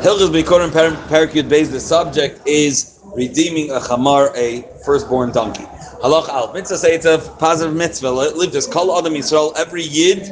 Hilchas Bikorim Parakut Beis, the subject is redeeming a chamar, a firstborn donkey. Halach al mitzvah a positive mitzvah. Live this kol adam Yisrael every yid,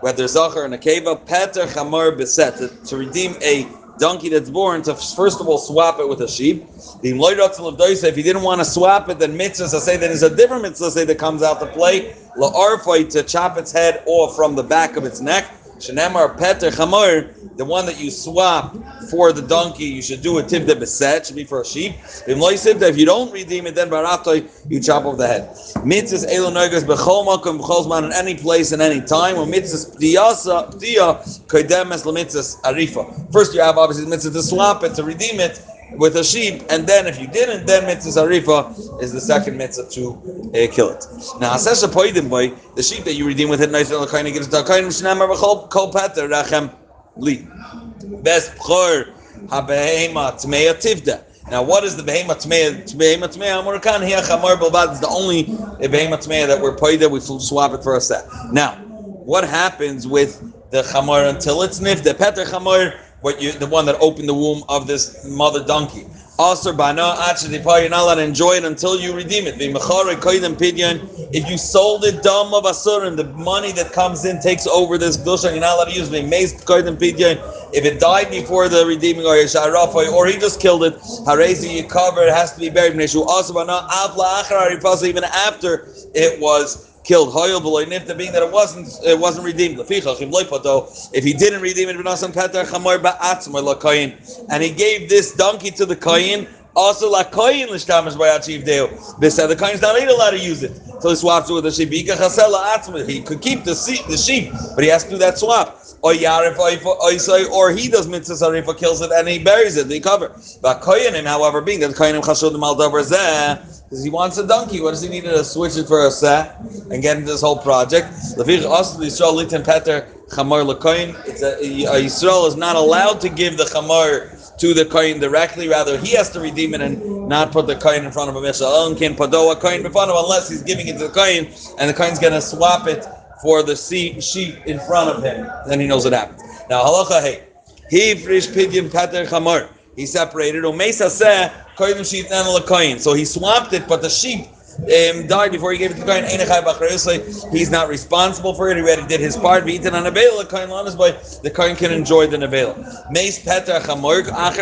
whether zachar and a keva, peter chamar beset to, redeem a donkey that's born to first of all swap it with a sheep. If he didn't want to swap it, then mitzvah say that is a different mitzvah say that comes out to play. La to chop its head off from the back of its neck. Shenemar Peter Chamor, the one that you swap for the donkey, you should do a tivda beset, should be for a sheep. If you don't redeem it, then baratoy, you chop off the head. Mitzvahs elo nogas bechol makom in any place and any time. When mitzvahs diyasa diya kodemes lemitzvahs arifa. First, you have obviously the mitzvah to swap it to redeem it with a sheep, and then if you didn't, then mitzvah arifa is the second mitzvah to uh, kill it. Now, asesha poidim boy, the sheep that you redeem with it, nice little kind gives the kind of shnamar b'chol kol pater rachem li. Best b'chor habehema tmeya tivda. Now, what is the behema tmeya? Behema tmeya amurakan here chamar b'vad is the only behema tmeya that we're poida. We swap it for a set. Now, what happens with the chamar until it's nifda? Peter chamar what you the one that opened the womb of this mother donkey. Also, bana you're not allowed to enjoy it until you redeem it. If you sold it dumb of asurim, the money that comes in takes over this gusha. You're not allowed to use it. If it died before the redeeming or or he just killed it, you cover it has to be buried. Also, even after it was killed Hoyel below Nifta, being that it wasn't it wasn't redeemed. If he didn't redeem it, and he gave this donkey to the Kayin, also la Kayin l'shtamish by Achiv Deo. This said the Kayin's not allowed to use it. So he swaps it with the sheep. He could keep the sheep, but he has to do that swap. Or he does mitzvah arifa, kills it and he buries it, they cover. But Koyanim, however, being that Koyanim chashudim al davar because he wants a donkey. What does he need to switch it for a set and get into this whole project? It's a, Yisrael is not allowed to give the chamar to the coin directly. Rather, he has to redeem it and not put the coin in front of him. Unless he's giving it to the coin and the coin's going to swap it for the sheep in front of him. Then he knows it happened. Now, halacha hey, he frish pidyon pater. He separated. Umesa seh koydim sheep and So he swapped it, but the sheep um, died before he gave it to the kohen. He's not responsible for it. He already did his part. The kohen can enjoy the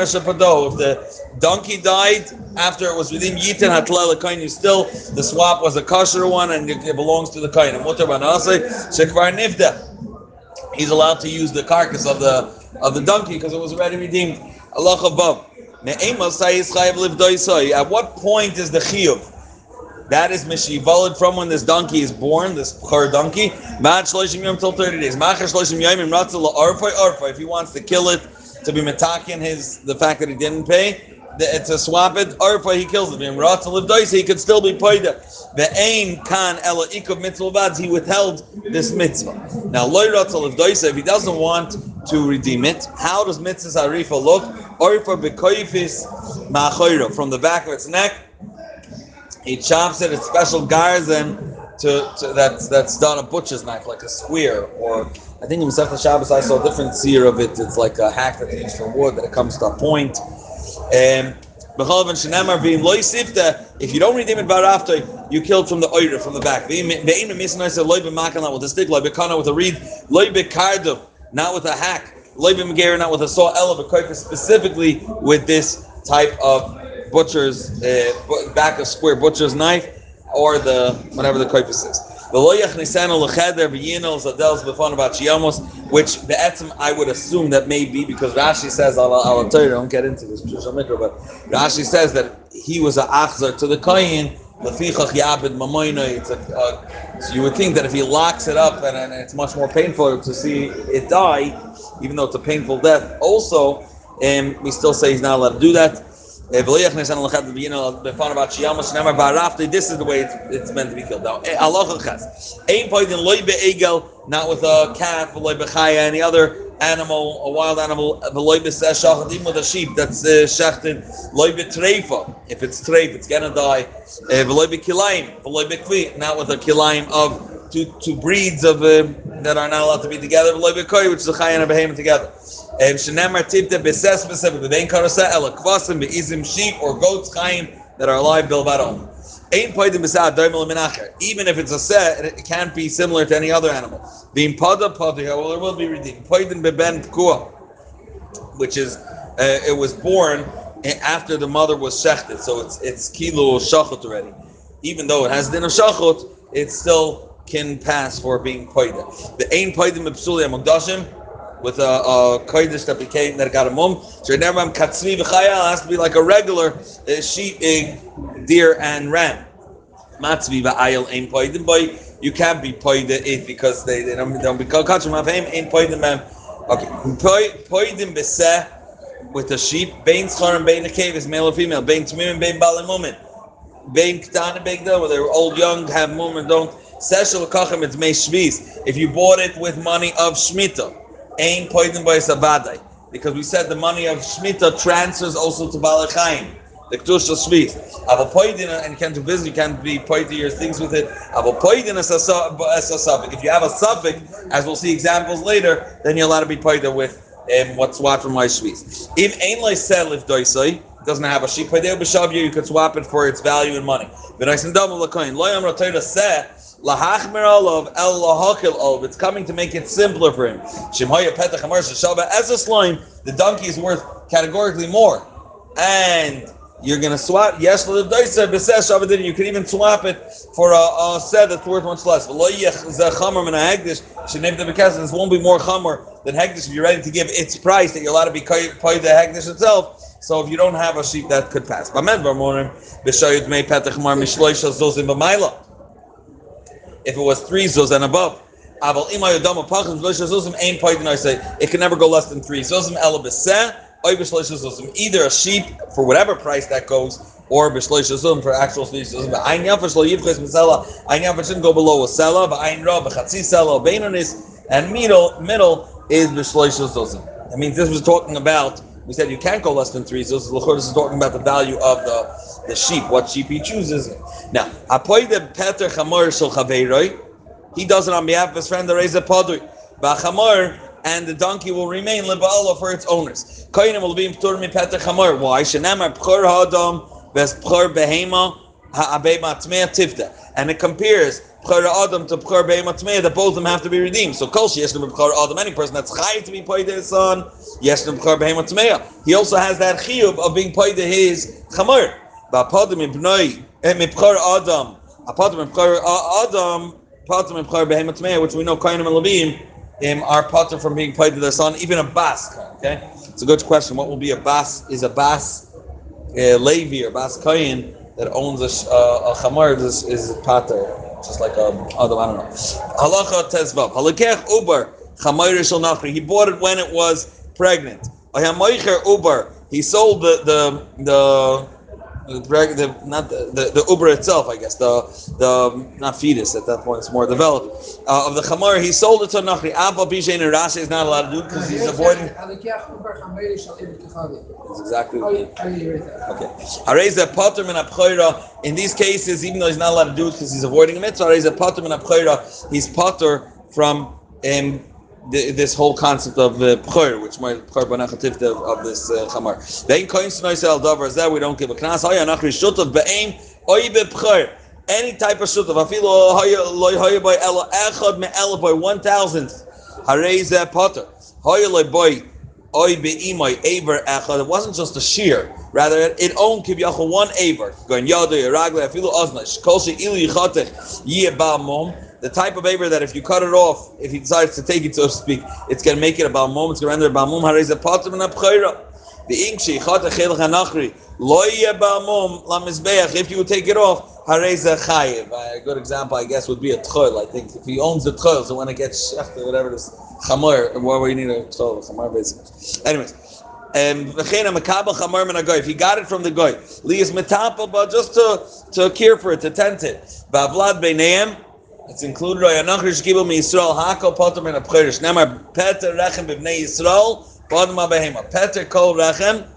shapado. If the donkey died after it was within yitin hatlel kohen, still the swap was a kosher one and it belongs to the kohen. And shekvar nifda. He's allowed to use the carcass of the of the donkey because it was already redeemed. Allah above. At what point is the chiyuv? That is mishivalid from when this donkey is born, this char donkey. Mad shloishim yom till thirty days. Machar shloishim yom im ratzah arfay arfay. If he wants to kill it, to be metakin his the fact that he didn't pay, the, to swap it, arfay he kills it. Im ratzah liv he could still be paida. The aim kan ela ikov mitzvah he withheld this mitzvah. Now loy ratzah liv if he doesn't want to redeem it, how does mitzvah arifa look? Arfa bekoifis ma'achayra from the back of its neck he chops it. It's special garzen to, to that's that's done a butcher's knife, like a square, or I think in Masechta Shabbos I saw a different seer of it. It's like a hack that they use for wood that it comes to a point. Um, if you don't redeem it after you killed from the oira from the back. With a stick, with a reed, not with a hack, not with a saw, specifically with this type of butcher's uh, back of square butcher's knife or the whatever the koifus is. Which the etzim I would assume that may be because Rashi says I'll, tell you don't get into this but Rashi says that he was an achzar to the kohen. A, uh, so you would think that if he locks it up and, and it's much more painful to see it die, even though it's a painful death. Also, um, we still say he's not allowed to do that. Eh, this is the way it's, it's meant to be killed. Eh, now, not with a cat, any other animal, a wild animal, with a sheep that's uh, shechted, if it's treif, it's gonna die. Not with a kilaim of two, two breeds of uh, that are not allowed to be together, which is a chayin and a behemoth together. Sheep or goats chayin that are alive minacher. Even if it's a set, it can't be similar to any other animal. The pada pada, well, it will be redeemed. Which is uh, it was born after the mother was shechted, so it's it's kilo shachot already. Even though it has din of shachot, it still can pass for being poida. The ain poidim b'psuli amogdashim with a, a that became that got a mum. So never am katzmi v'chayal has to be like a regular uh, sheep, uh, deer, and ram. Matzvi v'ayal ain poidim boy. You can't be poida it because they, they don't, they don't become kachim avim ain poidim mem. Okay, poidim b'seh with the sheep. Bein schar and bein a cave is male or female. Bein tmim and bein balim mumin. Bein ktan and whether old, young, have mum or don't. Seshel kachem it's mei shvis. If you bought it with money of shmita Ain poidin by sabadai. Because we said the money of Shemitah transfers also to Balachayim, the Kedusha Shvit. Ava poidin, and you can't do business, you can't be poidin your things with it. Ava poidin as a suffix. If you have a suffix, as we'll see examples later, then you're allowed to be poidin with um, what's what from my Shvit. If Ain Lai sell if doisai, doesn't have a sheep you could swap it for its value in money. But I double lakoin. Lo yam rotayda seh, Lahachmer olav el lahakil olav. It's coming to make it simpler for him. Shemaya petach amar a slime. The donkey is worth categorically more, and you're gonna swap. Yes, You can even swap it for a, a set that's worth much less. This won't be more chamer than hegdish if you're ready to give its price that you're allowed to be paid the hegdish itself. So if you don't have a sheep that could pass, if it was three zuz and above. It can never go less than three zuzim. Either a sheep for whatever price that goes, or b'shloish for actual shloish zuzim. Yafar shouldn't go below a sela. Sela beinonis. And middle middle is b'shloish zuzim. That means this was talking about. We said you can't go less than three zuzim. This is talking about the value of the the sheep, what sheep he chooses. Now, apoide peter chamor shel chaveiroi, he does it on behalf of his friend, the reza padui. Ba'chamor, and the donkey will remain leba'ala for its owners. Koyinim will be ptur mi peter chamor. Why? Shenemar pchor ha'adam, ves pchor behema, ha'abema tmea tifta. And it compares Pchar Adam to Pchar Be'ema Tmei, that both of them have to be redeemed. So Kol Yeshnem Pchar Adam, any person that's chayiv to be paid his son, Yeshnem Pchar Be'ema Tmei. He also has that chiyuv of being paid to his chamor. Ba'apadim ibnoi mipchar adam. Apadim mipchar adam. Padim mipchar behemoth meya, which we know Kainim and Levim are patim from being paid to their son, even a bas. Okay, it's a good question. What will be a bas? Is a bas uh, Levi or bas Kain that owns a, uh, a chamar is, is pater, just like a adam. I don't know. Halacha tezvav. Halakech uber chamar shel nachri. He bought it when it was pregnant. Uber. He sold the the the the, not the, the, the uber itself, I guess the the not fetus at that point it's more developed uh, of the chamar. He sold it to Nachri. Abba Bishain and Rashi is not allowed to do because he's avoiding. That's exactly Okay. Areza potter min In these cases, even though he's not allowed to do it because he's avoiding a mitzvah, areza potter min He's potter from um, the, this whole concept of the uh, which pchor banachativ of, of this uh, chamar. Then koin snoisel davar that we don't give a knas. Hoya nachri shutav be'aim. Any type of shutav. Afilo hoya loy hoya by ela echad me ela by one thousandth. Harei zeh potter. Hoya loy boy oy be'imoy aver echad. It wasn't just a shear. Rather, it owned kivyachol one aver. Going yadu yeragle afilo ozna. Kol she ilu yichatech yeh ba'mom the type of aver that if you cut it off, if he decides to take it, so to speak, it's going to make it about mom, it's going to render about mom, harez a potem and a pchayra. The ink she chat a chelach anachri, lo yeh ba'mom lamizbeach, if you take it off, harez a chayiv. A good example, I guess, would be a tchol, I think. If he owns the tchol, so when it gets shechted, whatever it is, chamor, where you need a tchol, chamor basically. Anyways. Um, if he got it from the but just to, to care for it, to tend it. Bavlad beineim, it's included Anachrish Gibel Mi Yisrael Hako Potem in a Nemar Peter Rechem Bibnei Yisrael Potem Abehema. Peter Kol Rechem,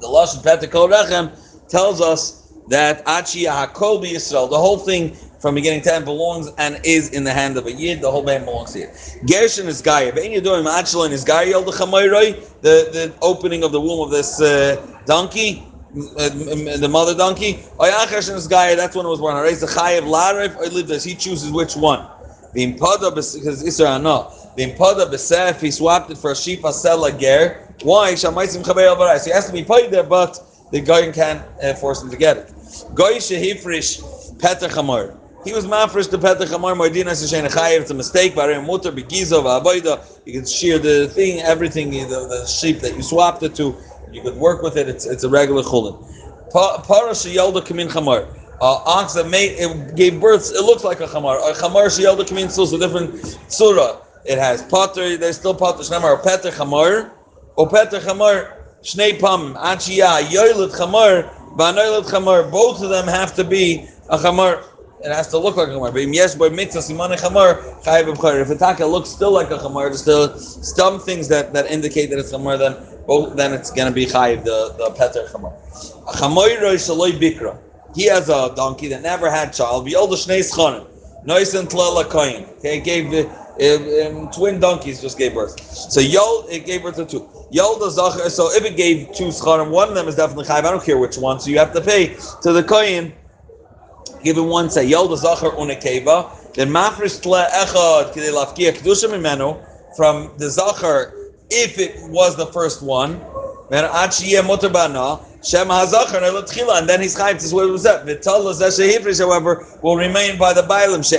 the Lashon Peter Kol Rechem tells us that Achi Hakol Yisrael, the whole thing from beginning to end belongs and is in the hand of a yid. The whole man belongs to you. Gershon is Gaia. Vein you doing is Gaia the the opening of the womb of this uh, donkey. Uh, the mother donkey. Gaia. That's when it was born. Raise the Chayev Larif. I live this. He chooses which one. The impada because Israel no. The impada b'sef. He swapped it for a sheep asela ger. Why? Shamaisim chaber al So he has to be paid there, but the guy can't uh, force him to get it. Goy shehifrish peter chamor. He was mafresh the peter chamor moedina seshen chayev. It's a mistake. Barim mutter begizo v'aboida. You can shear the thing, everything, the, the sheep that you swapped it to. You could work with it. It's, it's a regular chulin. Para sheyalda kamin chamor. Uh, ox that made it gave birth. It looks like a chamar. A chamar sheyalda kamin still is a different surah. It has potter. There's still potter. Shnamar peter chamor. O peter chamor Shnei Pam, Achia, Yoilet Chamar, Banoilet Chamar, both of them have to be a Chamar. It has to look like a Chamar. But yes, by mitzvah, Simane Chamar, Chayiv B'char. If a taka looks still like a Chamar, there's still some things that, that indicate that it's Chamar, then both, then it's to be Chayiv, the, the Peter Chamar. A Chamar Shaloi Bikra. He has a donkey that never had child. V'yolda Shnei Schanim. Nois and Tlela Koyin. Okay, gave um, twin donkeys just gave birth. So Yol, it gave birth to two. Yolda Zachar, so if it gave two scharim, one of them is definitely chayv. I don't care which one. So you have to pay to the kohen. Give him one say Yolda Zachar unekeva. Then mafresh tle echad kidei lafkia kedusha mimenu from the Zachar if it was the first one. And then he's chayv is what it was that. Vital zeh however, will remain by the barai. So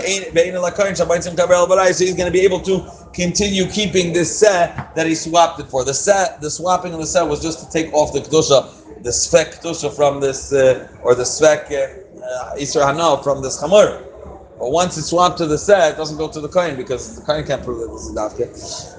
he's going to be able to continue keeping this set that he swapped it for. The set, the swapping of the set was just to take off the kedusha, the svek kedusha from this, uh, or the svek uh, isra hana from this chamor. But once it's swapped to the set, it doesn't go to the coin because the coin can't prove that this is dafke.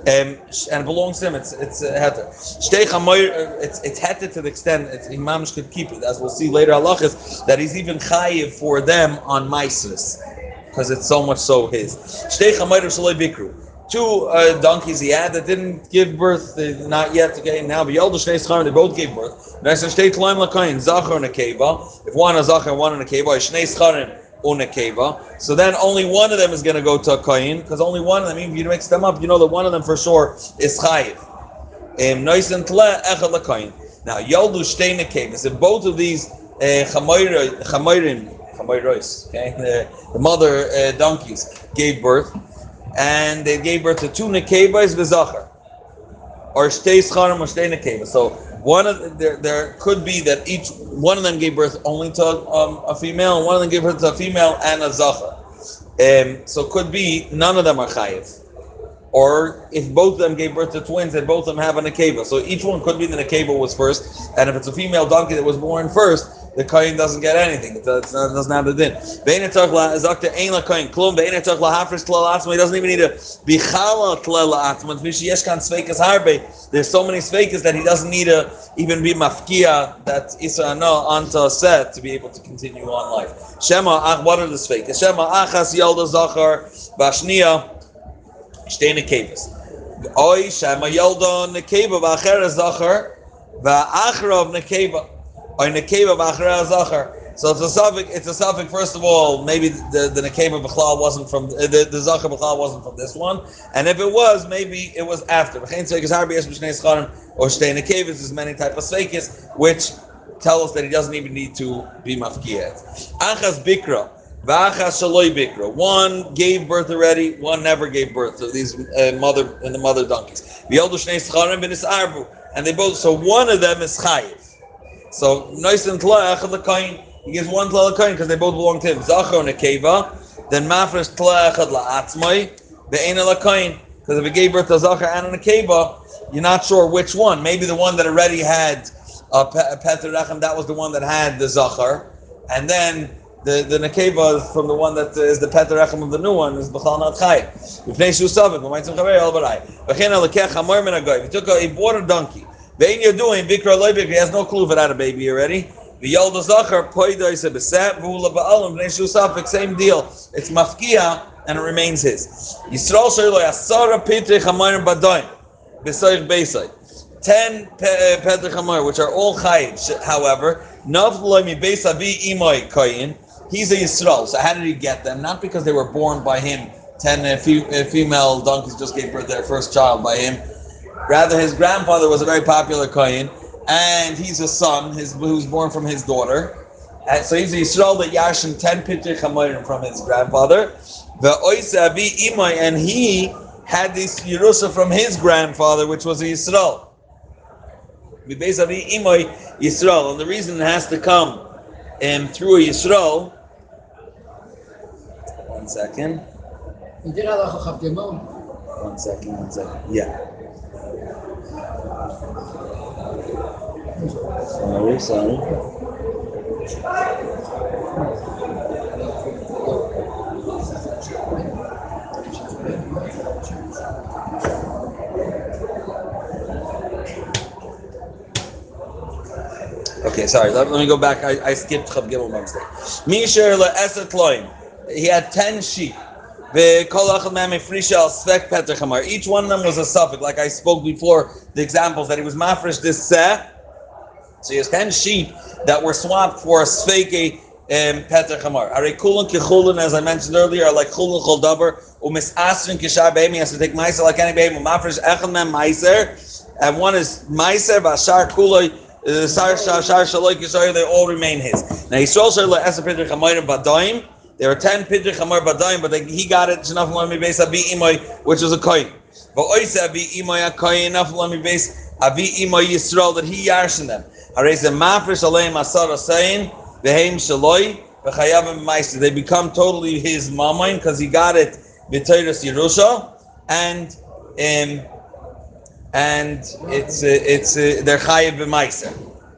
Um, and it belongs to him. It's it's uh, heter. Shtei chamoyer. It's it's heter to the extent it's imams could keep it, as we'll see later. Halachas that he's even chayiv for them on maisus because it's so much so his. Shtei shaloi bikru. Two uh, donkeys he had that didn't give birth, not yet. Okay, now but yelder shnei they both gave birth. Next, shtei tloim lakayin zachar and. If one is zachar, one in a keva, shnei. So then only one of them is going to go to a kohen because only one of them. If you mix them up, you know that one of them for sure is chayiv. Now yoldu shtei nekevas. If both of these uh, chamoirim, chamoiros, okay, the, the mother uh, donkeys gave birth, and they gave birth to two nekevas v'zachar, or shtei scharim or shtei nekevas. So one of there there could be that each one of them gave birth only to um, a female, and one of them gave birth to a female and a zachar. Um, so could be none of them are chayiv. Or if both of them gave birth to twins and both of them have a nekeva. So each one could be the nekeva was first, and if it's a female donkey that was born first, the kohen doesn't get anything. It doesn't have the din. He doesn't even need to be chala There's so many sveikas that he doesn't need to even be mafkia that isa no onto set to be able to continue on life. Shema ach, what are the sveikas? Shema achas yalda zachar bashnia shtei nekevas. Oy shema yalda nekeva v'acher zachar v'achrav nekeva. So it's a suffix. It's a suffix. First of all, maybe the the nekeva b'chlal wasn't from the the zachar b'chlal wasn't from this one, and if it was, maybe it was after. Or shtei nekevas is many type of sveikis, which tell us that he doesn't even need to be mafkiyat. Achas bikra. One gave birth already, one never gave birth. So these uh, mother and the mother donkeys. And they both. So one of them is chayiv. So nice and tlech the coin. He gives one tlech coin because they both belong to him. Zachor nekeva. Then mafresh tlech la'atzmai. Be'ena la'koin. Because if he gave birth to Zachor and a nekeva, you're not sure which one. Maybe the one that already had a Petr Rechem, that was the one that had the Zachar. And then the the nekeva from the one that is the Petr Rechem of the new one is B'chal Not Chay. If He took a, he bought a donkey. Vein you're doing Bikra Loibik, he has no clue if it had a baby already. The Yolda Zachar, Poida is a Besat, Vula Ba'alim, Vnei Shusafik, same deal. It's Mafkia, and it remains his. Yisrael Shaylo Yasara Petri Chamayim Badoin, Besayich Beisay. Ten Petri Chamayim, which are all Chayim, however, Nav Loimi Beisavi Imoy Koyin, he's a Yisrael. So how did he get them? Not because they were born by him. Ten uh, fe- uh, female donkeys just gave birth to their first child by him. Rather, his grandfather was a very popular kohen, and he's a son his, who was born from his daughter. And so he's a Yisrael that Yashin 10 Pitcher Chamorim from his grandfather. The Oisa Abi Imai, and he had this Yerusha from his grandfather, which was a Yisrael. Imai Yisrael. And the reason it has to come um, through a Yisrael. One second. You did halacha chav gemon. One second, one second. Yeah. Sorry, sorry. Okay, sorry. Let, let me go back. I, I skipped Chav Gimel mistake. Misher le'eset loim. He had ten sheep. Each one of them was a suffix. Like I spoke before, the examples that he was mafresh this seh. So he has ten sheep that were swapped for a sveke um, peter. Are kulun kichulun, as I mentioned earlier, are like chulun chol daber. Umis asrin kishar beim. He has to take meiser like any beim. Mafresh echad mem meiser. And one is meiser v'ashar kuloi. Uh, Sar Shar Shaloi Kisar, they all remain his. Now Yisrael Shar Le'esa Pidr Chamayim Badaim. There are ten Pidr Chamar Badaim, but they, he got it. Shnaf Lami Beis Abi Imoy, which was a koyin. But Oisa Abi Imoy a koyin. Enough Lami Beis Abi Imoy Yisrael that he yarshin them. Harei Ze Mafresh Aleim Asar Asayin Veheim Shaloi V'Chayavim Meister. They become totally his mamain because he got it B'Teiras Yerusha and um, and it's uh, it's uh, they're chayiv b'maiser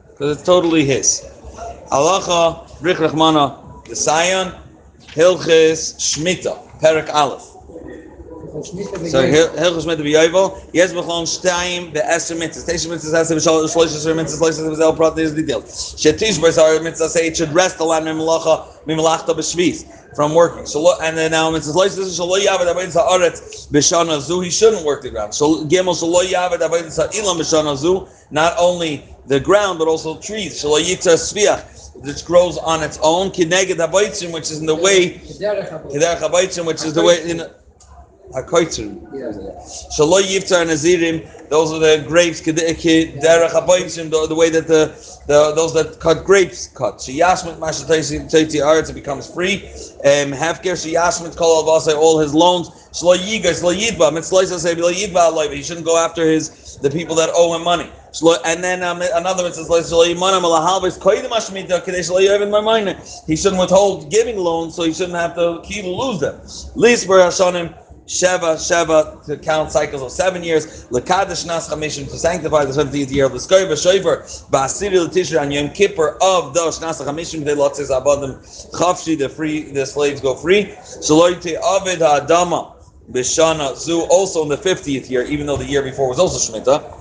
because it's totally his. Halacha Rich Rachmana the Sion Hilchis Shmita Perak Aleph. So Hilchis Shmita b'Yovel Yes b'chlon Shtayim be'Esher Mitzvahs. Teisha Mitzvahs has to be Shlosh Esher Mitzvahs. Shlosh Esher Mitzvahs Prat is detailed. Shetish B'Sar Mitzvah say it should rest the land Mimalacha Mimalachta b'Shvis from working. So and then now Mitzvahs Shlosh Esher Shaloy Yavad Avodah Haaretz B'Shana Zu. He shouldn't work the ground. So Gimel Shaloy Yavad Avodah Ilam B'Shana Zu. Not only the ground but also trees. Shaloy Yitzah Sviach which grows on its own. Kineged Havoitzim which is in the way. Kederach Havoitzim which is the way in. Hakoitzim. Shaloi Yiftar Nazirim, those are the grapes, Derech Habayim, the, the way that the, the those that cut grapes cut. Sheyashmit Mashataysi Aretz, it becomes free. Um, Hefker Sheyashmit Kol Alvasai, all his loans. Shaloi Yiga, Shaloi Yidba, Mitzloisa say, Bilo Yidba Aloy, he shouldn't go after his the people that owe him money. And then um, another one says, He shouldn't withhold giving loans, so he shouldn't have to keep lose them. Lisber Hashanim. Sheva, Sheva, to count cycles of seven years. Lekadish Nas Chamishim, to sanctify the 70th year of the Skoy B'Shoiver, Ba'asiri L'Tishra, and Yom Kippur of those Nas Chamishim, they lotzes Abadim, Chavshi, the free, the slaves go free. Shaloite Avid Ha'adama, B'Shana Zu, also in the 50th year, even though the year before was also Shemitah.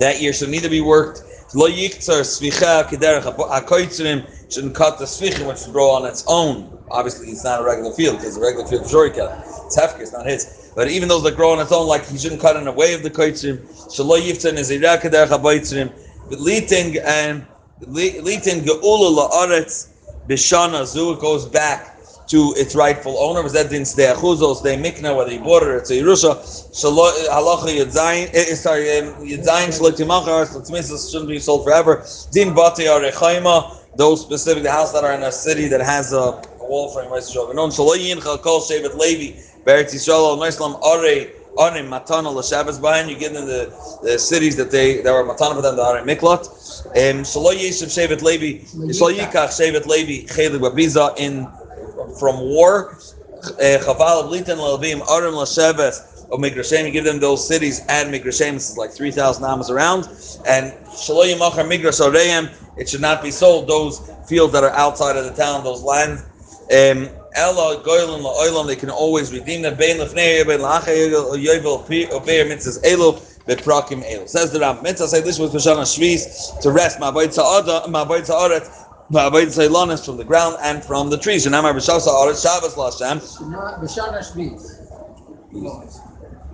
That year should neither be worked. Lo Yiktzar Svicha, Kederach HaKoitzrim, shouldn't cut the Svichim, which should grow on its own. Obviously, it's not a regular field, because a regular field, sure he can. It's hefker, it's not his. But even those that grow on its own, like he shouldn't cut in the way of the koitzrim. Shalo yiftan is irakadar chabaytzrim. But liting and um, liting geula laaretz bishana zu goes back to its rightful owner. Was that din stay achuzos stay mikna whether he bought it or it's a yerusha. Halacha yadzayin. eh, Sorry, um, yadzayin shalo timachar. So tzmitzvahs shouldn't be sold forever. Din bati arechaima. Those specific the house that are in a city that has a wall frame. Right, so non shalo yincha kol shevet levi. Beretz Yisrael, Muslim, Are, Are, Matana, Lashabas Bayan, you give them the, the cities that they that were Matana for them, the Are Miklat. Um, Shalo Yeshiv Shevet Levi, Shalo Yikach Shevet Levi, Chelik Babiza in from war. Uh, Chaval Blitan Lalvim, Arim Lashabas, of Migrashem, you give them those cities and Migrashem, this is like 3,000 amas around. And Shalo Yimachar Migras it should not be sold, those fields that are outside of the town, those lands. Um, Ella goylan la'olam, they can always redeem them. Bein lefnei bein la'achei yovel obeir mitzvahs elu. Says the Ram. Mitzvah say this was B'shana Shvis to rest ma'avoid sa'ada ma'avoid sa'aret from the ground and from the trees. And Amar b'shav sa'aret Shabbos Shviz.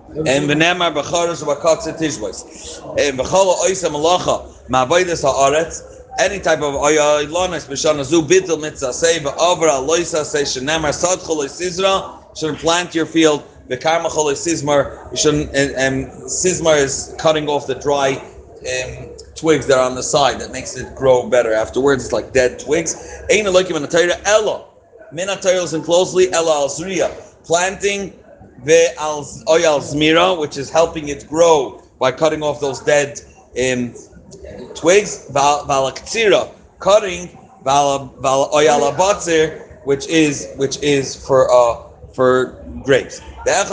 and v'nemar b'charos v'katze tishbos. And v'chala oisa malacha ma'avoid sa'aret any type of oyayilonis b'shana zu bitul mitzvah say v'avra loisa say shenemar sadchol sizra shouldn't plant your field v'karma chol sizmar you and, and sizmar is cutting off the dry um, twigs that are on the side that makes it grow better. Afterwards it's like dead twigs. Ain't like in the Torah ella. Listen closely ella planting the al oyal zmira which is helping it grow by cutting off those dead um, twigs, valaktira, cutting batzir, which is which is for uh for grapes. Now,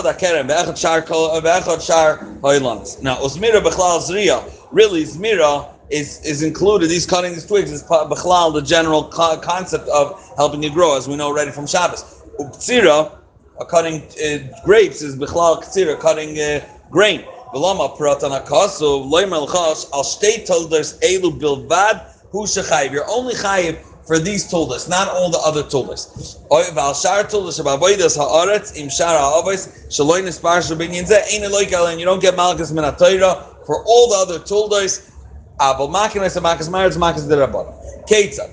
Uzmira Bechlal Zriya, really Zmira is, is included, these cutting these twigs is Bechlal, the general co- concept of helping you grow, as we know already from Shabbos. Uptzira, cutting uh, grapes, is Bechlal Ktsira, cutting uh, grain. V'lama pratana kasu loymer l'chas al shtei tolders elu bilvad hu shechayiv. You're only chayiv for these tolders, not all the other tolders. V'al you don't get malchus min for all the other derabon. Ketzah.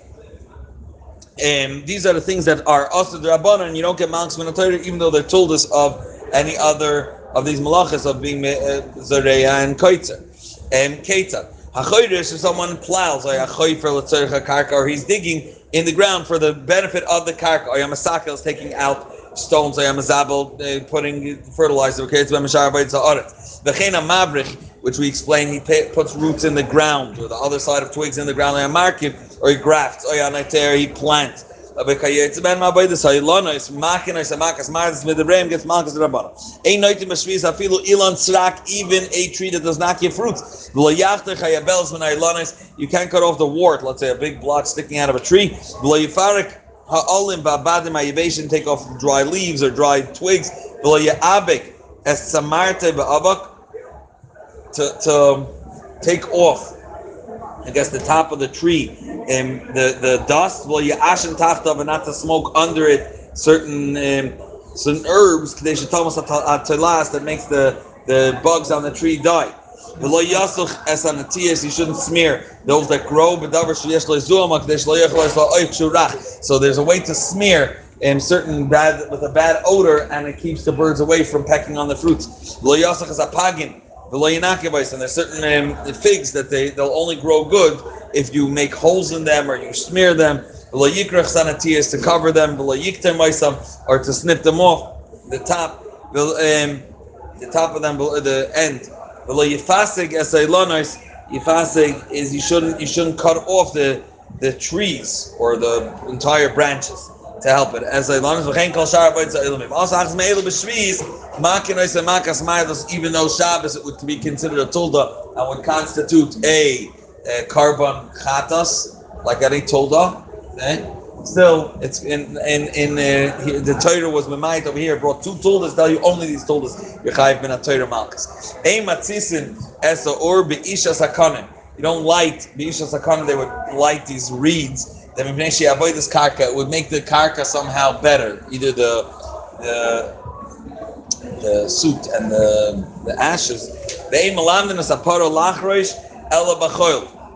Um, these are the things that are also the Rabbanan, and you don't get malchus min even though they're told us of any other of these malachas of being uh, zareya and kaitzer. And keita. Hachoyrish, if someone plows, or or he's digging in the ground for the benefit of the karka, or yamasaka is taking out stones, or yamazabel, putting fertilizer, okay, it's the V'chena mabrich, which we explained, he puts roots in the ground, or the other side of twigs in the ground, or he grafts, or he plants kayetz ben ma bei des haylona is machen is makas mars mit the ram gets makas rabana ein noite mashvis afilu ilan srak even a tree that does not give fruits lo yachter khayabels when haylona you can't cut off the wart let's say a big block sticking out of a tree. Lo yafarik ha'olim babadim ayivation take off dry leaves or dry twigs. Lo yabik as samarte ba'avak to to take off I guess the top of the tree, and um, the the dust. Well, you ashen tachtav and not to smoke under it certain um, certain herbs. Tell us that makes the the bugs on the tree die. You shouldn't smear those that grow. So there's a way to smear in certain bad with a bad odor, and it keeps the birds away from pecking on the fruits and there's certain um, figs that they they'll only grow good if you make holes in them or you smear them. is to cover them, or to snip them off the top, um, the top of them, the end. Yifasig is you shouldn't you shouldn't cut off the the trees or the entire branches to help it. As long as kol shar avoid za'ilimim. Also, achas me'elu b'shviz, makin oise makas ma'ilus, even though Shabbos it would be considered a tulda and would constitute a, a carbon chatas, like any tulda. Okay? Still, it's in in in uh, the Torah was memait over here brought two tuldas. Tell you only these tuldas. Yechayiv a Torah malchus. Ein matzisin esa or be'isha sakanim. You don't light be'isha sakanim. They would light these reeds that Mipnei avoid this karka would make the karka somehow better, either the the the soot and the the ashes.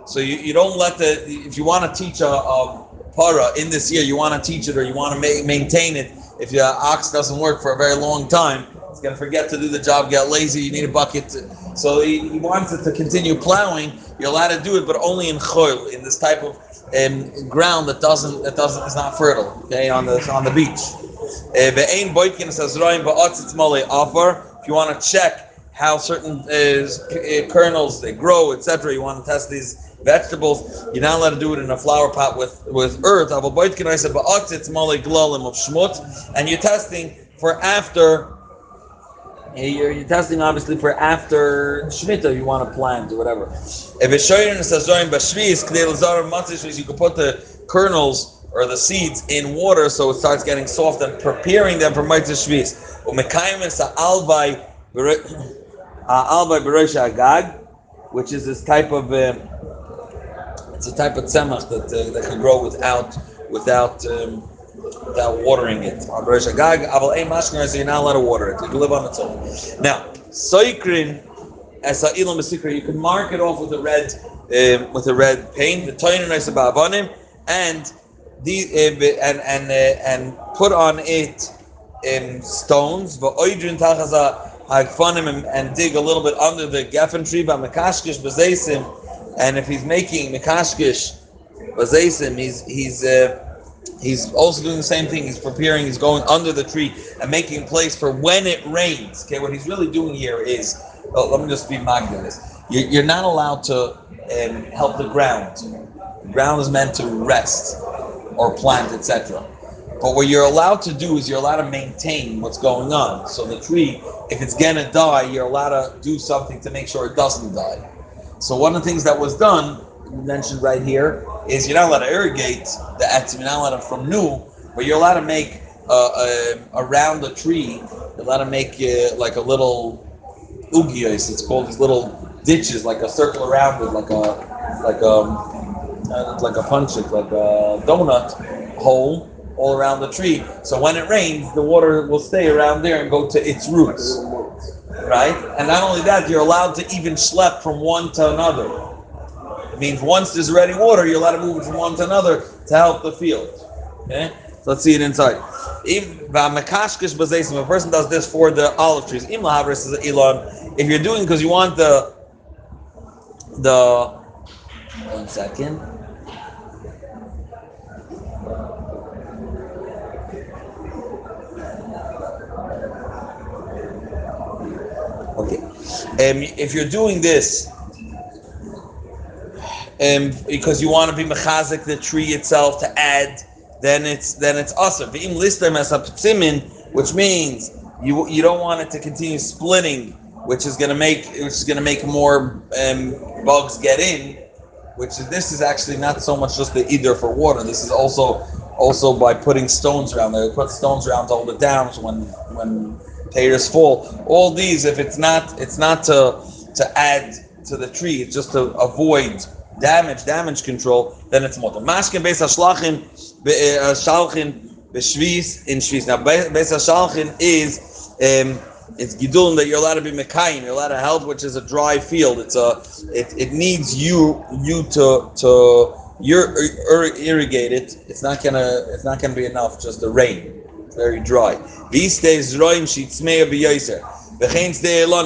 So you, you don't let the if you want to teach a, a para in this year, you want to teach it or you want to ma- maintain it. If your ox doesn't work for a very long time, it's going to forget to do the job, get lazy. You need a bucket. To, so he, he wants it to continue plowing. You're allowed to do it, but only in choil, in this type of um, ground that doesn't that doesn't is not fertile. Okay, on the on the beach. Uh, if you want to check how certain uh, kernels they grow, etc., you want to test these vegetables. You're not allowed to do it in a flower pot with with earth. And you're testing for after you're, you're testing obviously for after Shemitah, you want to plant or whatever. If it's showing in Sazorim Bashvis, you can put the kernels or the seeds in water so it starts getting soft and preparing them for Mitzvah Shvis. Albai Beresha Agag, which is this type of uh, it's a type of tzemach that uh, that can grow without without um, without watering it. On Rosh Hagag, Aval Ein so you're not allowed to water it. You can live on its own. Now, Soikrin, as a ilam you can mark it off with a red um, with a red paint. The toyin nice about and the uh, and and uh, and put on it um, stones. V'oidrin tachaza hagfanim and, dig a little bit under the geffen tree. But mekashkish b'zeisim, and if he's making mekashkish b'zeisim, he's he's. Uh, He's also doing the same thing. He's preparing. He's going under the tree and making place for when it rains. Okay, what he's really doing here is, oh, let me just be Magdalene. You're, you're not allowed to um, help the ground. The ground is meant to rest or plant, etc. But what you're allowed to do is you're allowed to maintain what's going on. So the tree, if it's gonna die, you're allowed to do something to make sure it doesn't die. So one of the things that was done, mentioned right here, is you're not allowed to irrigate the etzim, you're not allowed to from new, but you're allowed to make uh, uh, around the tree, you're allowed to make uh, like a little ugiyos. It's called these little ditches, like a circle around it, like a like a um, like a punch it, like a donut hole all around the tree. So when it rains, the water will stay around there and go to its roots. Right? And not only that, you're allowed to even schlep from one to another. It means once there's ready water, you're allowed to move it from one to another to help the field. Okay? So let's see it inside. If a person does this for the olive trees, if you're doing because you want the the one second. Okay. Um, if you're doing this um, because you want to be mechazik the tree itself to add, then it's then it's awesome. V'im listem as which means you you don't want it to continue splitting, which is going to make which is going to make more um, bugs get in. Which this is actually not so much just the either for water. This is also also by putting stones around there. Put stones around it down so when when taters fall. All these, if it's not it's not to to add to the tree, it's just to avoid damage, damage control, then it's motor. Mashkin beis hashlachin, uh, shalchin, b'shvis, in shvis. Now, beis hashalchin is, um, it's gidulin that you're allowed to be mekayim, you're allowed to help, which is a dry field. It's a, it, it needs you, you to, to, you're irrigate it. It's not gonna, it's not gonna be enough, just the rain. It's very dry. These days, roim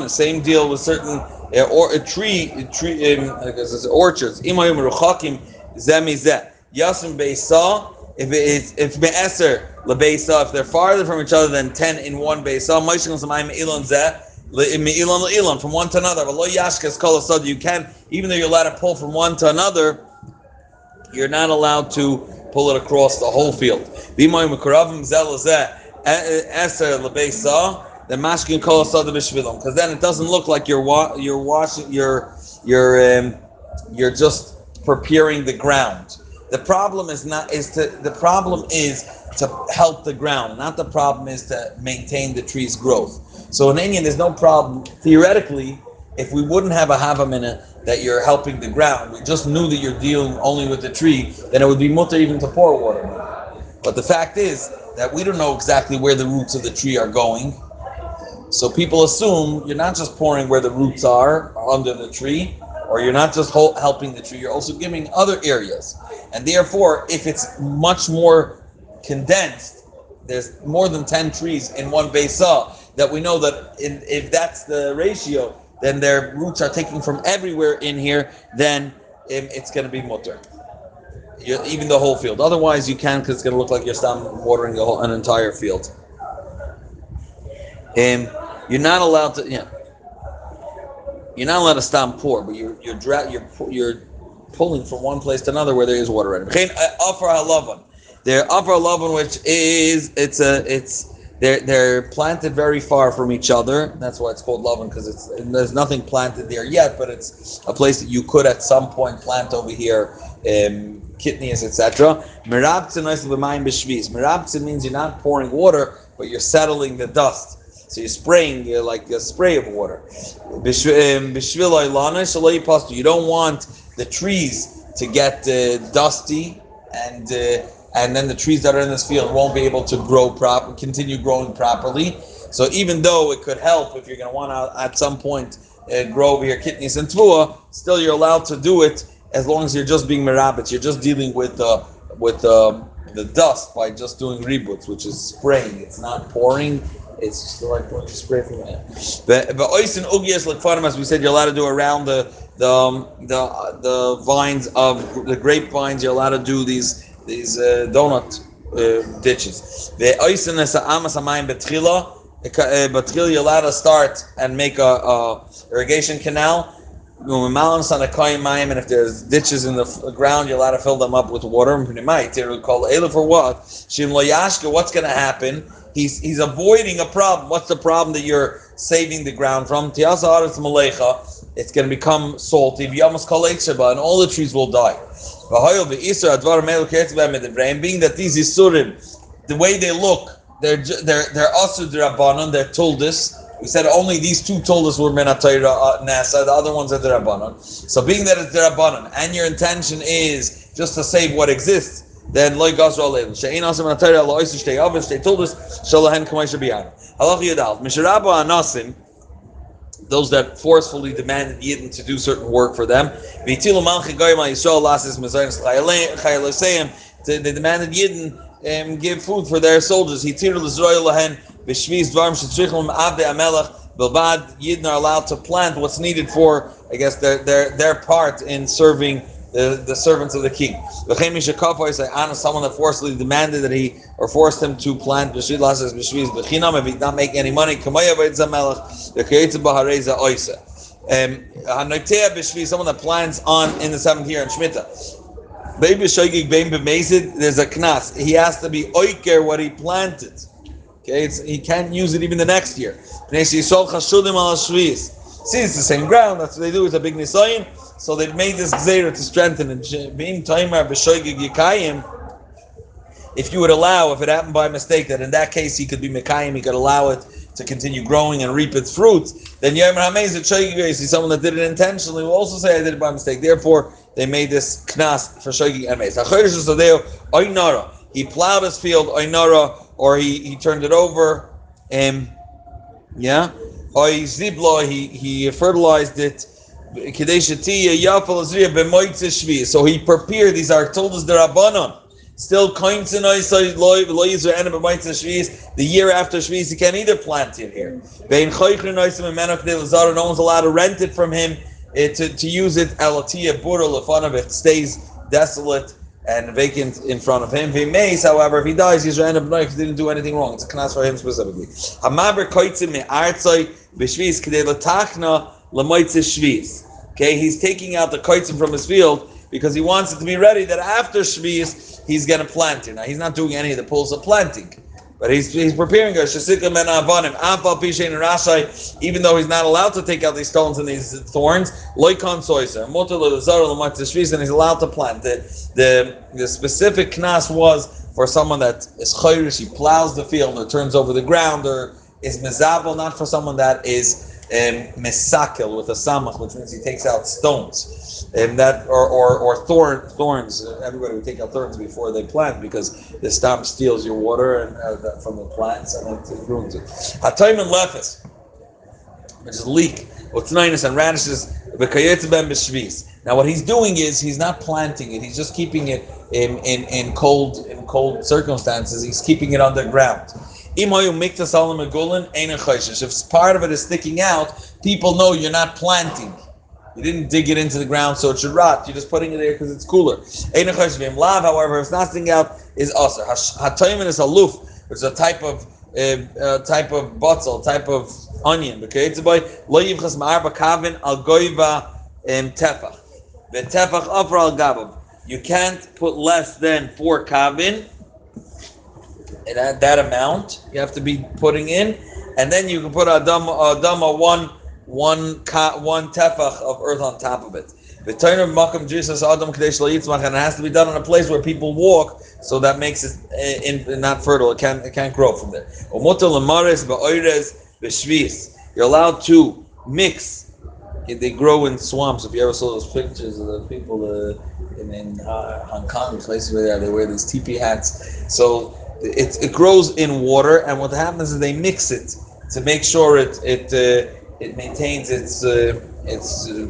same deal with certain or a tree, a tree, um, it's orchards. Imayim ruchakim zemizeh. Yasim beisa. If it's if be'eser lebeisa, if they're farther from each other than ten in one beisa, moishim samayim ilon zeh. From one to another. But lo yashkas kol You can, even though you're allowed to pull from one to another, you're not allowed to pull it across the whole field. B'moy mekaravim zel eser lebeisa then mashkin kol asada b'shvilom, because then it doesn't look like you're wa- you're washing you're you're um, you're just preparing the ground. The problem is not is to the problem is to help the ground, not the problem is to maintain the tree's growth. So in Indian, there's no problem theoretically if we wouldn't have a havamina that you're helping the ground, we just knew that you're dealing only with the tree, then it would be mutter even to pour water. But the fact is that we don't know exactly where the roots of the tree are going. So people assume you're not just pouring where the roots are under the tree, or you're not just helping the tree, you're also giving other areas. And therefore, if it's much more condensed, there's more than 10 trees in one besa, that we know that in, if that's the ratio, then their roots are taking from everywhere in here, then it's going to be mutter. Even the whole field. Otherwise, you can because it's going to look like you're watering whole, an entire field. Um, you're not allowed to, yeah. You're not allowed to stop pour, but you're you're dra- you're you're pulling from one place to another where there is water in it. Offer halavan. They're offer halavan, which is it's a it's they're they're planted very far from each other. That's why it's called lavan because it's there's nothing planted there yet, but it's a place that you could at some point plant over here. Um, kidneys, etc. Merabtzin means you're not pouring water, but you're settling the dust. So you're spraying uh, like a spray of water. Um, you don't want the trees to get uh, dusty and uh, and then the trees that are in this field won't be able to grow prop continue growing properly. So even though it could help if you're going to want to at some point uh, grow over your kidneys and tvua, still you're allowed to do it as long as you're just being merabit. You're just dealing with uh, with um, the dust by just doing reboots, which is spraying. It's not pouring. It's just like when you spray from there. But but oisin ugias like as we said, you're allowed to do around the the um, the the vines of the grapevines. You're allowed to do these these uh, donut uh, ditches. The oisin is amas amayim betchila. Betchila, you're allowed to start and make a, a irrigation canal. And if there's ditches in the ground, you're allowed to fill them up with water. Call for what? What's going to happen? He's he's avoiding a problem. What's the problem that you're saving the ground from? It's going to become salty. And all the trees will die. Being that these isurim, the way they look, they're they're they're also drabanan. They're tuldis. We said only these two told us were menatayra uh, nasa. The other ones are drabanan. So being that it's drabanan, and your intention is just to save what exists, then loy gazra leil. She'ein asim menatayra lo oisu shtei avim shtei tuldis shalahen kamay shabiyan. Halach yadal misharabo anasim. Those that forcefully demanded Yidden to do certain work for them. They demanded Yidden um, give food for their soldiers. He tirul lahen b'shviz dvarim shetzrichim avde amelach bilvad. Yidden are allowed to plant what's needed for, I guess, their their their part in serving the, the servants of the king. Someone that forcibly demanded that he or forced him to plant if he did not make any money. Um, someone that plants on in the seventh year in Shemitah. There's a knas. He has to be oiker what he planted. Okay, it's, he can't use it even the next year. See, it's the same ground. That's what they do. It's a big nisayin. So they made this gzera to strengthen it. If you would allow, if it happened by mistake, that in that case he could be mekayim, he could allow it to continue growing and reap its fruits. Then Yom Hamez at Shoigig see someone that did it intentionally will also say I did it by mistake. Therefore, they made this knas for Emes. Oinara. He plowed his field, Oinara, or he, he turned it over. Um, yeah. Oy Zibla, he, he fertilized it. So he prepared, these are told us the Rabbanon. Still, the year after Shviz, he can't either plant it here. No one's allowed to rent it from him to, to use it it stays desolate and vacant in front of him. He mays, however, if he dies, he's ran up because he didn't do anything wrong. It's a knas for him specifically. Okay, he's taking out the koitzim from his field because he wants it to be ready that after shviz he's going to plant it. Now he's not doing any of the pulls of planting. But he's, he's preparing us. Even though he's not allowed to take out these stones and these thorns, loikon soiser, and he's allowed to plant. The, the, the specific knas was for someone that is chayrish, he plows the field or turns over the ground, or is mezabel, not for someone that is um, mesakel with a samach, which means he takes out stones and that or or, or thorn thorns. Everybody would take out thorns before they plant because the stump steals your water and uh, from the plants and it ruins it. Hatayim and lefis, which is leek, utznainis and radishes. Now what he's doing is he's not planting it; he's just keeping it in, in, in cold in cold circumstances. He's keeping it underground. If part of it is sticking out, people know you're not planting. You didn't dig it into the ground so it should rot. You're just putting it there because it's cooler. Lav, however, if it's not sticking out, is aser. Hatoimin is aluf, which is a type of uh, uh, type of botzel, type of onion. Okay, it's about lo yivchas ma'arba kavin al goiva tefach. The tefach upper al gabav. You can't put less than four kavin. That, that amount you have to be putting in, and then you can put a dama one one one tefach of earth on top of it. The turn of makam Jesus adam kadesh and it has to be done in a place where people walk, so that makes it eh, in, in, not fertile. It can't it can't grow from there. You're allowed to mix. They grow in swamps. If you ever saw those pictures of the people uh, in, in uh, Hong Kong, places where they, are, they wear these teepee hats. So it, it grows in water, and what happens is they mix it to make sure it it. Uh, it maintains its uh, its, uh,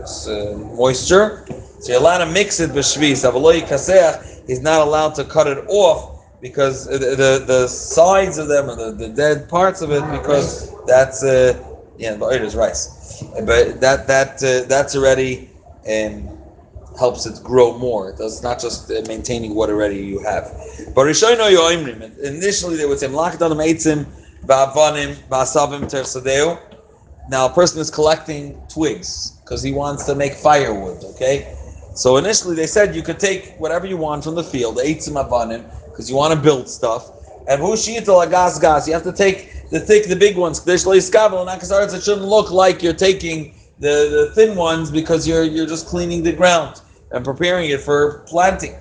its uh, moisture. So you're allowed to mix it with shvis. Avaloi kaseach, he's not allowed to cut it off because the the, the sides of them or the, the dead parts of it because that's uh, yeah, but it is rice. But that that uh, that's already um, helps it grow more. It does not just uh, maintaining what already you have. But Yoimrim, initially they would say Mlachdanim Eitzim Ba'avanim Ba'asavim Tersadeu. Now a person is collecting twigs because he wants to make firewood. Okay, so initially they said you could take whatever you want from the field, Eitzim Avanim, because you want to build stuff. And who Hushita gas gas, you have to take the thick, the big ones. It shouldn't look like you're taking the, the thin ones because you're you're just cleaning the ground and preparing it for planting.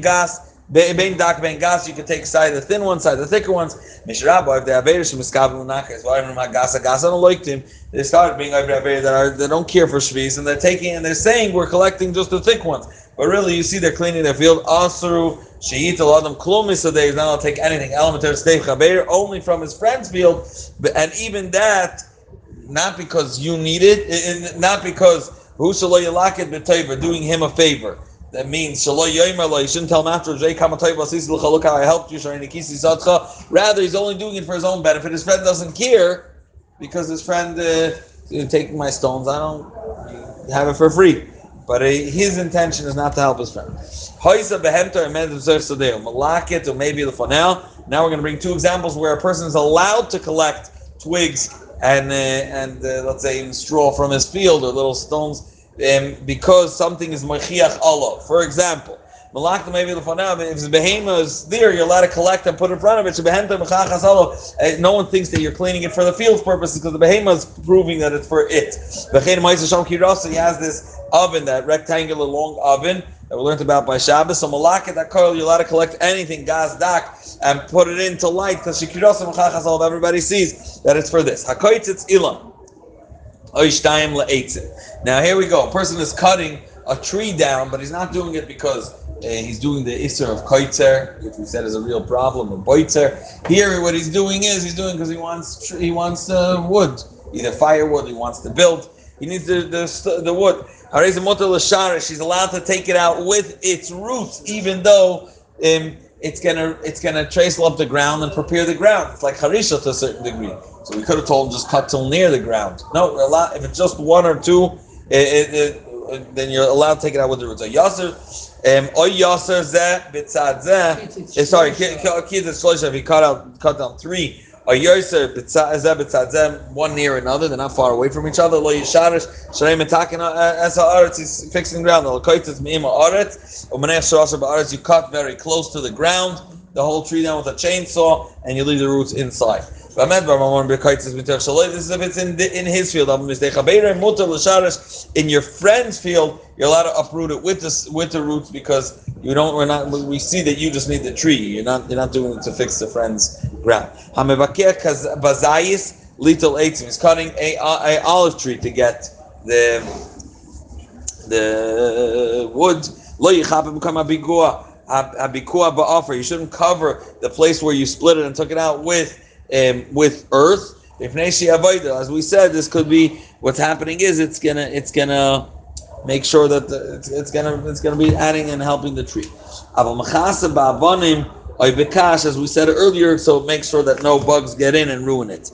gas. Bein dak bein gas, you can take side the thin one, side the thicker ones. Mishrabo, if they have Averish Miskabel Nachas, why even Gasa Gasa don't like him, they start being Avir that are they don't care for Shvis and they're taking and they're saying we're collecting just the thick ones. But really you see they're cleaning their field. Asru Shehit Aladam Klumis so they're not to take anything. Elementary Steve Chaber only from his friend's field. And even that, not because you need it, not because who doing him a favor. That means you shouldn't tell him after I helped you. Rather, he's only doing it for his own benefit. His friend doesn't care because his friend uh, taking my stones. I don't have it for free. But uh, his intention is not to help his friend. Malakit or maybe the fanel. Now we're going to bring two examples where a person is allowed to collect twigs and uh, and uh, let's say straw from his field or little stones um, because something is machiach Allah. For example, malach maybe if the behemoth is there, you're allowed to collect and put in front of it. So Uh, no one thinks that you're cleaning it for the field's purposes because the behemoth is proving that it's for it. He has this oven, that rectangular long oven that we learned about by Shabbos. So malaka that coil, you're allowed to collect anything, gas dak, and put it into light because everybody sees that it's for this. Hakoitz it's ilam. Now here we go. A person is cutting a tree down, but he's not doing it because uh, he's doing the Isser of Kaitzer, which we said is a real problem, or Boitzer. Here what he's doing is he's doing because he wants he wants uh, wood, either firewood, he wants to build. He needs the the, the wood. She's allowed to take it out with its roots, even though um, it's gonna it's gonna trace up the ground and prepare the ground. It's like harisha to a certain degree. So we could have told him just cut till near the ground. No, we're allowed, if it's just one or two, it, it, it, then you're allowed to take it out with the roots. A yaser, um, oy yaser zeh bitzad zeh. Eh, sorry, kid shloisha. If he cut out, cut down three. A zeh. One near another. They're not far away from each other. Lo yisharish shalei metakin as uh, haaretz. He's fixing ground. Lo koitzes meima aretz. Umanei shasher ba'aretz. You cut very close to the ground. The whole tree down with a chainsaw, and you leave the roots inside. This is if it's in, the, in his field. In your friend's field, you're allowed to uproot it with the with the roots because you don't. We're not. We see that you just need the tree. You're not. You're not doing it to fix the friend's ground. Little He's cutting a, a olive tree to get the the wood. You shouldn't cover the place where you split it and took it out with um, with earth. As we said, this could be what's happening is it's gonna it's gonna make sure that the, it's, it's, gonna it's gonna be adding and helping the tree. As we said earlier, so make sure that no bugs get in and ruin it.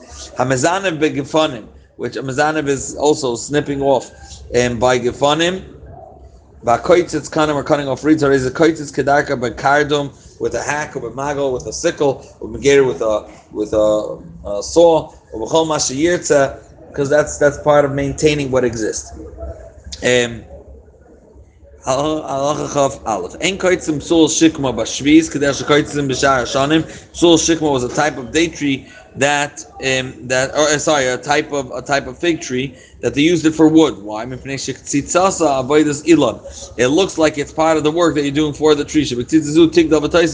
Which Hamazanim is also snipping off um, by gefanim. Ba'koitzitz kanim are cutting off reeds. Or is a koitzitz kedarka bekardum with a hack or a mago with a sickle or with a with a, a saw or b'chol mashayirtza because that's that's part of maintaining what exists. Um, sul shikma kadesh. Sul shikma was a type of date tree that um, that or uh, sorry a type of a type of fig tree that they used it for wood. Why? It looks like it's part of the work that you're doing for the tree.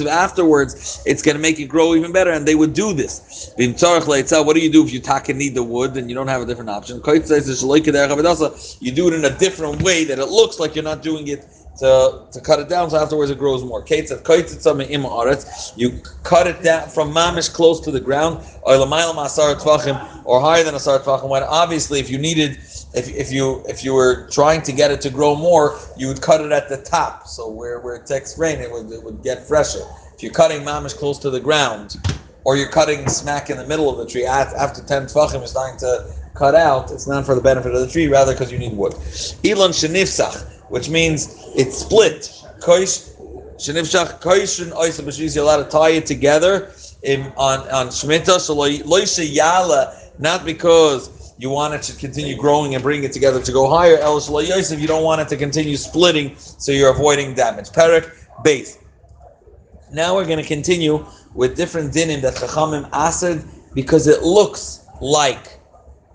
Afterwards, it's going to make it grow even better, and they would do this. What do you do if you tack and need the wood and you don't have a different option? You do it in a different way that it looks like you're not doing it to, to cut it down so afterwards it grows more. You cut it down from mamish close to the ground, or higher than a sar tvachim. When obviously, if you needed, if, if you if you were trying to get it to grow more, you would cut it at the top. So where, where it takes rain, it would, it would get fresher. If you're cutting mamish close to the ground, or you're cutting smack in the middle of the tree after 10 tvachim is starting to cut out, it's not for the benefit of the tree, rather because you need wood. Elon shenifsach which means it's split. Koish, shenivshach koishin oisa b'shviz. You're allowed to tie it together in, on on shmita. So loisha yala, not because you want it to continue growing and bring it together to go higher. Else if you don't want it to continue splitting, so you're avoiding damage. Perik base. Now we're going to continue with different dinim that chachamim asid because it looks like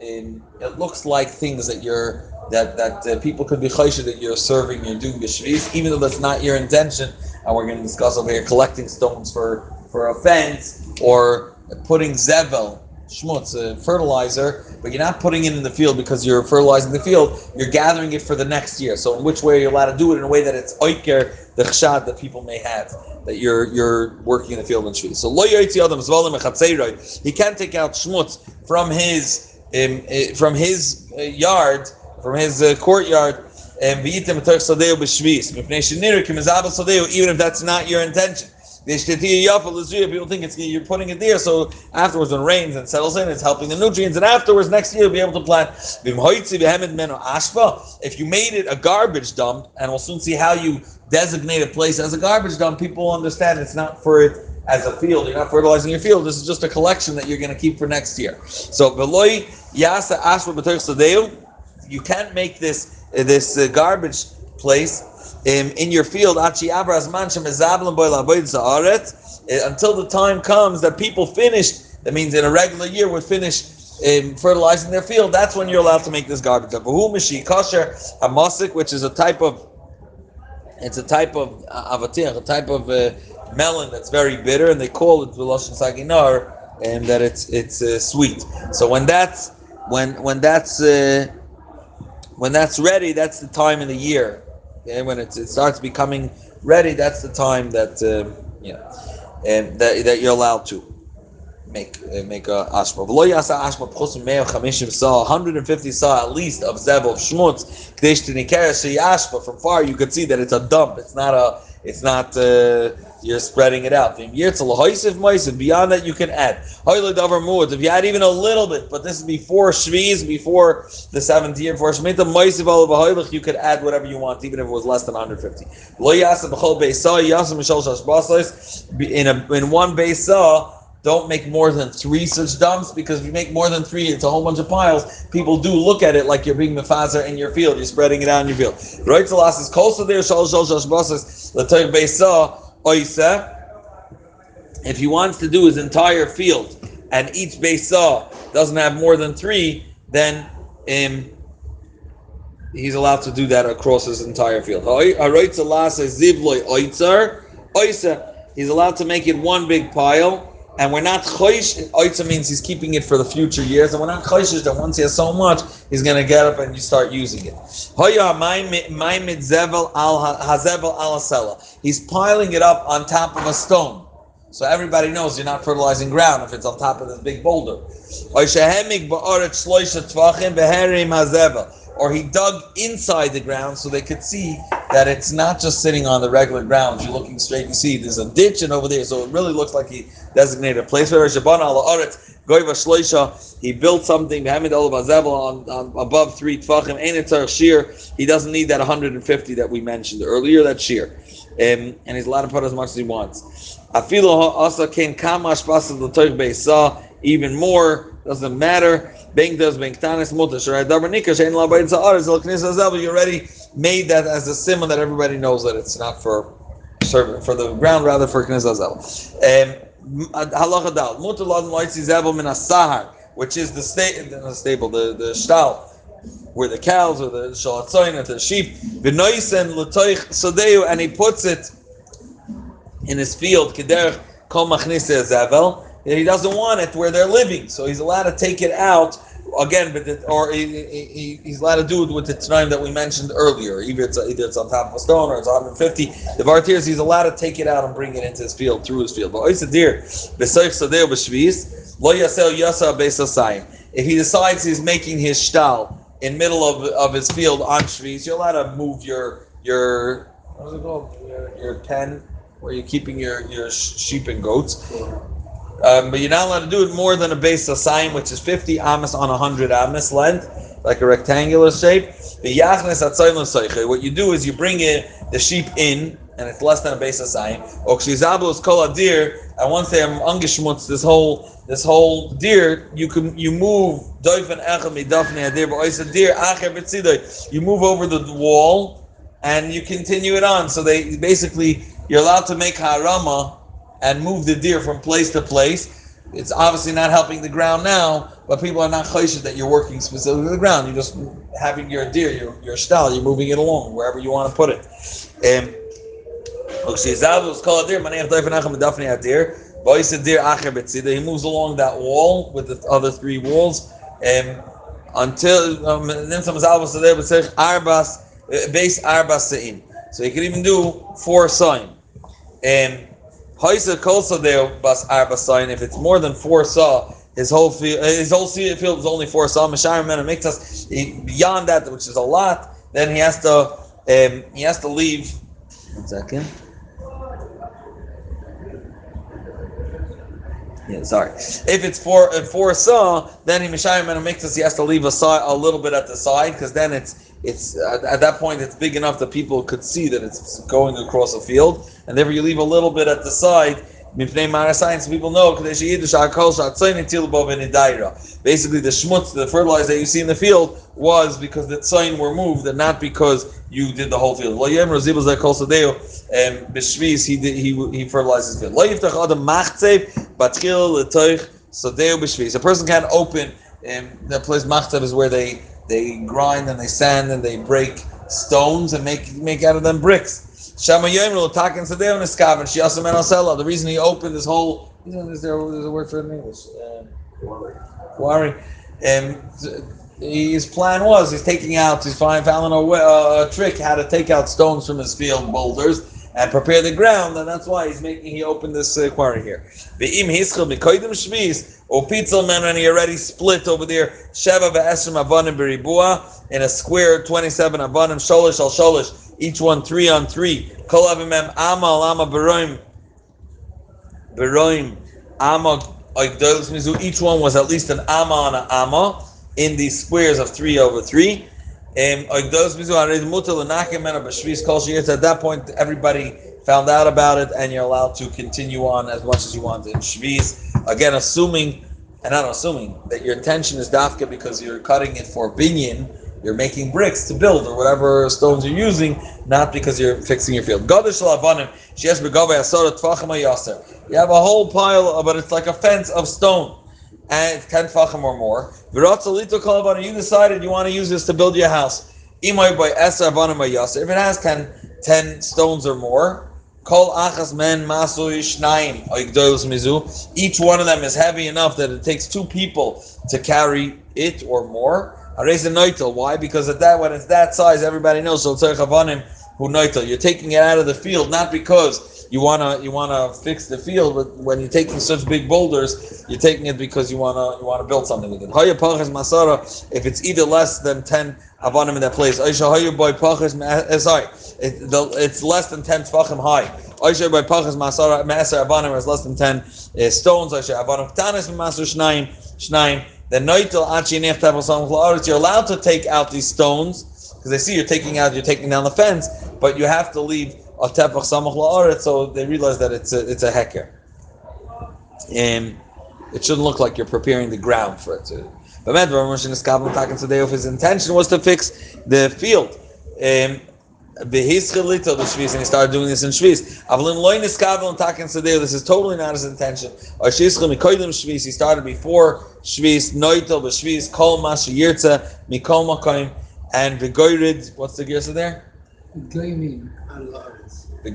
um, it looks like things that you're that that uh, people could be chayshed that you're serving, you're doing b'shvis, even though that's not your intention. And we're going to discuss over here collecting stones for for a fence or putting zevel schmutz, uh, fertilizer, but you're not putting it in the field because you're fertilizing the field. You're gathering it for the next year. So in which way are you allowed to do it in a way that it's oiker the chshad that people may have that you're you're working in the field in shvi. So lo adam He can't take out schmutz from his um, uh, from his uh, yard from his uh, courtyard, and even if that's not your intention. People think it's you're putting it there, so afterwards when it rains and settles in, it's helping the nutrients, and afterwards next year you'll be able to plant. If you made it a garbage dump, and we'll soon see how you designate a place as a garbage dump, people will understand it's not for it as a field. You're not fertilizing your field. This is just a collection that you're going to keep for next year. So, yasa you can't make this uh, this uh, garbage place um, in your field uh, until the time comes that people finish. That means in a regular year would finish um, fertilizing their field. That's when you're allowed to make this garbage. kosher hamasik, which is a type of it's a type of uh, avatir, a type of uh, melon that's very bitter, and they call it v'loshin saginar, and that it's it's uh, sweet. So when that's when when that's uh, when that's ready, that's the time in the year. Okay? When it starts becoming ready, that's the time that uh, you know, and that, that you're allowed to make uh, make a ashma. V'lo yasa ashma pchusim meo chamishim sa, 150 saw at least of zev of shmutz. K'desh t'nikera ashma. From far, you could see that it's a dump. It's not a. It's not. Uh, you're spreading it out. Beyond that, you can add. If you add even a little bit, but this is before Shviz, before the seventh year, before Shemitah, you could add whatever you want, even if it was less than 150. In, a, in one base don't make more than three such dumps because if you make more than three, it's a whole bunch of piles. People do look at it like you're being mefazer in your field. You're spreading it out in your field. Right? Last is kol there shal shal shal shbasas beisa oisa, if he wants to do his entire field and each base saw doesn't have more than three, then um, he's allowed to do that across his entire field. He's allowed to make it one big pile and we're not choish. Oitza means he's keeping it for the future years, and we're not choishish that once he has so much, he's going to get up and you start using it. He's piling it up on top of a stone. So everybody knows you're not fertilizing ground if it's on top of this big boulder or he dug inside the ground so they could see that it's not just sitting on the regular ground. You're looking straight, you see there's a ditch and over there, so it really looks like he designated a place he built something, on, on above three tfachim, shear. He doesn't need that 150 that we mentioned earlier, that shear. Um, and he's allowed to put as much as he wants. Afilo also can kamash saw even more, doesn't matter. Beng does beng tanis mutas. Right? Dabarnika shein labayit za'aris el knis You already made that as a simon that everybody knows that it's not for serving for the ground, rather for knis azel. Um, Halacha dal mutar laden loitzi zevel min asahar, which is the state the stable, the the shtal where the cows or the shalatzoyin or the sheep. V'noisen l'toich sodeu, and he puts it in his field. Kederch kol machnise zevel he doesn't want it where they're living, so he's allowed to take it out again, but it, or he, he, he's allowed to do it with the time that we mentioned earlier. Either it's either it's on top of a stone or it's 150. The vartiers, he's allowed to take it out and bring it into his field through his field. But. If he decides he's making his shtal in middle of, of his field on shvis, you're allowed to move your your what's it called your, your pen where you're keeping your your sheep and goats. Um, but you're not allowed to do it more than a base of sign, which is 50 amas on 100 amas length, like a rectangular shape. The yachnes at What you do is you bring it, the sheep in, and it's less than a base sign. Okshizablos kol adir, and once they're ungeshmutz, this whole this whole deer, you can you move doifen echel midafne adir, oisa deer acher betzidoy. You move over the wall, and you continue it on. So they basically you're allowed to make harama and move the deer from place to place. It's obviously not helping the ground now, but people are not choished that you're working specifically the ground. You're just having your deer, your, your style, you're moving it along wherever you want to put it. Um, he moves along that wall with the other three walls um, until um, then some arbas uh, base arbas So he can even do four sign. Um, If it's more than four saw, his whole field, his whole field is only four saw. Mashayim men makes us beyond that, which is a lot. Then he has to um, he has to leave. One second. Yeah, sorry. If it's four uh, four saw, then he and makes us he has to leave a side a little bit at the side because then it's it's uh, at that point it's big enough that people could see that it's going across a field, and therefore you leave a little bit at the side. Basically the schmutz, the fertilizer that you see in the field was because the tzayin were moved and not because you did the whole field. Um, he did, he he fertilizes the field. A person can't open um, the place machzev is where they they grind and they sand and they break stones and make make out of them bricks. She also meant to sell. The reason he opened this whole is there, a word for it in English. quarry. And his plan was he's taking out he's found a, a trick how to take out stones from his field boulders and prepare the ground, and that's why he's making he opened this uh, quarry here. Mikoidim shvis or pitzel man and he already split over there sheva ve'esrim avanim beribua in a square twenty-seven avanim sholish al sholish each one three on three kol avimem ama lama beroim beroim ama mizu. each one was at least an ama on an ama in these squares of three over three. Um, at that point, everybody found out about it, and you're allowed to continue on as much as you want in Shviz. Again, assuming, and not assuming, that your intention is dafka because you're cutting it for binyan, you're making bricks to build or whatever stones you're using, not because you're fixing your field. You have a whole pile, but it's like a fence of stone and it's 10 fachim or more. You decided you want to use this to build your house. If it has 10, 10 stones or more, each one of them is heavy enough that it takes two people to carry it or more. Why? Because at that when it's that size, everybody knows. So you're taking it out of the field not because you wanna you wanna fix the field, but when you're taking such big boulders, you're taking it because you wanna you wanna build something with it. If it's either less than ten avanim in that place, eh, sorry, it's less than ten tefachim high. Aisha by pachas masara meser avanim is less than ten uh, stones. Aisha avanim tanis master shnayim shnayim. Then noitel achi nech You're allowed to take out these stones because they see you're taking out, you're taking down the fence, but you have to leave a tefach samach la'aret, so they realize that it's a, it's a heker. Um, it shouldn't look like you're preparing the ground for it. But his intention was to fix the field. Um, and he started doing this in Shvis. This is totally not his intention. He started before Shvis, Noitel, Shvis, Kol Masha Yirtza, Mikol Makoim, and Begoyrid. What's the girsa there? Goyimim al la'aretz. The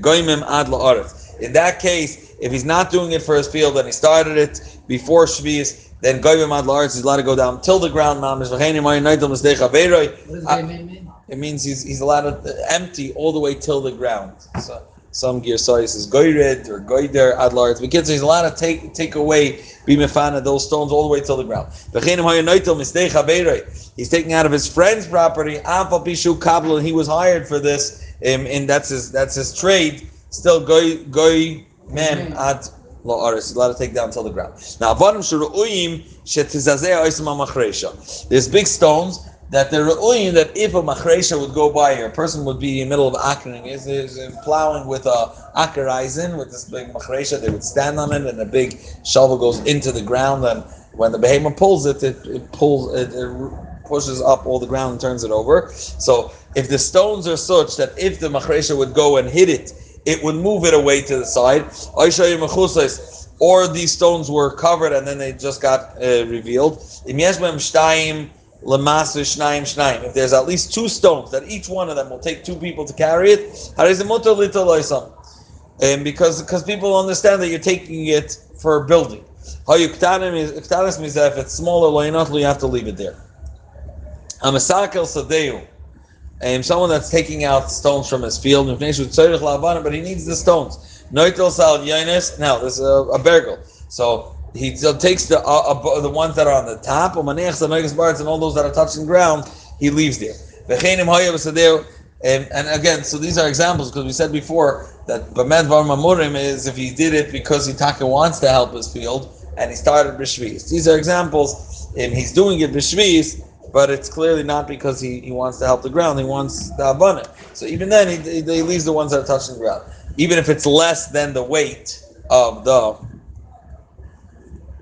ad la'aretz. In that case, if he's not doing it for his field and he started it before Shvius, then goyimim ad la'aretz, he's allowed to go down till the ground. mamish. V'chein imayim neitel misdei chaveroi. What does ah, mean? It means he's, he's allowed to empty all the way till the ground. So, some gear says goyred or goyder ad la'aretz. But kids, he's allowed to take take away be mefana those stones all the way till the ground. V'chein imayim neitel misdei chaveroi. He's taking out of his friend's property. Afal pishu kablo, and he was hired for this. Um, and that's his that's his trade. Still goy goy mem ad la'aretz. He's allowed to take down till the ground. Now avadim shuru'uyim shetizazeh oisam machresha. There's big stones that the ru'uyim that if a machresha would go by, a person would be in the middle of akering, is, is plowing with a akerizin with this big machresha, they would stand on it, and a big shovel goes into the ground, and when the behemoth pulls it, it, it pulls it, it pushes up all the ground and turns it over. So if the stones are such that if the machresha would go and hit it, it would move it away to the side. Or these stones were covered and then they just got uh, revealed. If there's at least two stones that each one of them will take two people to carry it. And because because people understand that you're taking it for building. If it's smaller you have to leave it there. Amasakel sadeu. Um, someone that's taking out stones from his field, but he needs the stones. Noitel sal yonis. Now there's a, a bergel, so he takes the uh, uh, the ones that are on the top, and all those that are touching ground, he leaves there. Hoya v'sadeu. And, and again, so these are examples because we said before that Bamed Var Mamurim is if he did it because Hitaka wants to help his field and he started Bishvis. These are examples. And he's doing it Bishvis, but it's clearly not because he, he wants to help the ground. He wants the abundant. So even then, he, he, leaves the ones that are touching the ground, even if it's less than the weight of the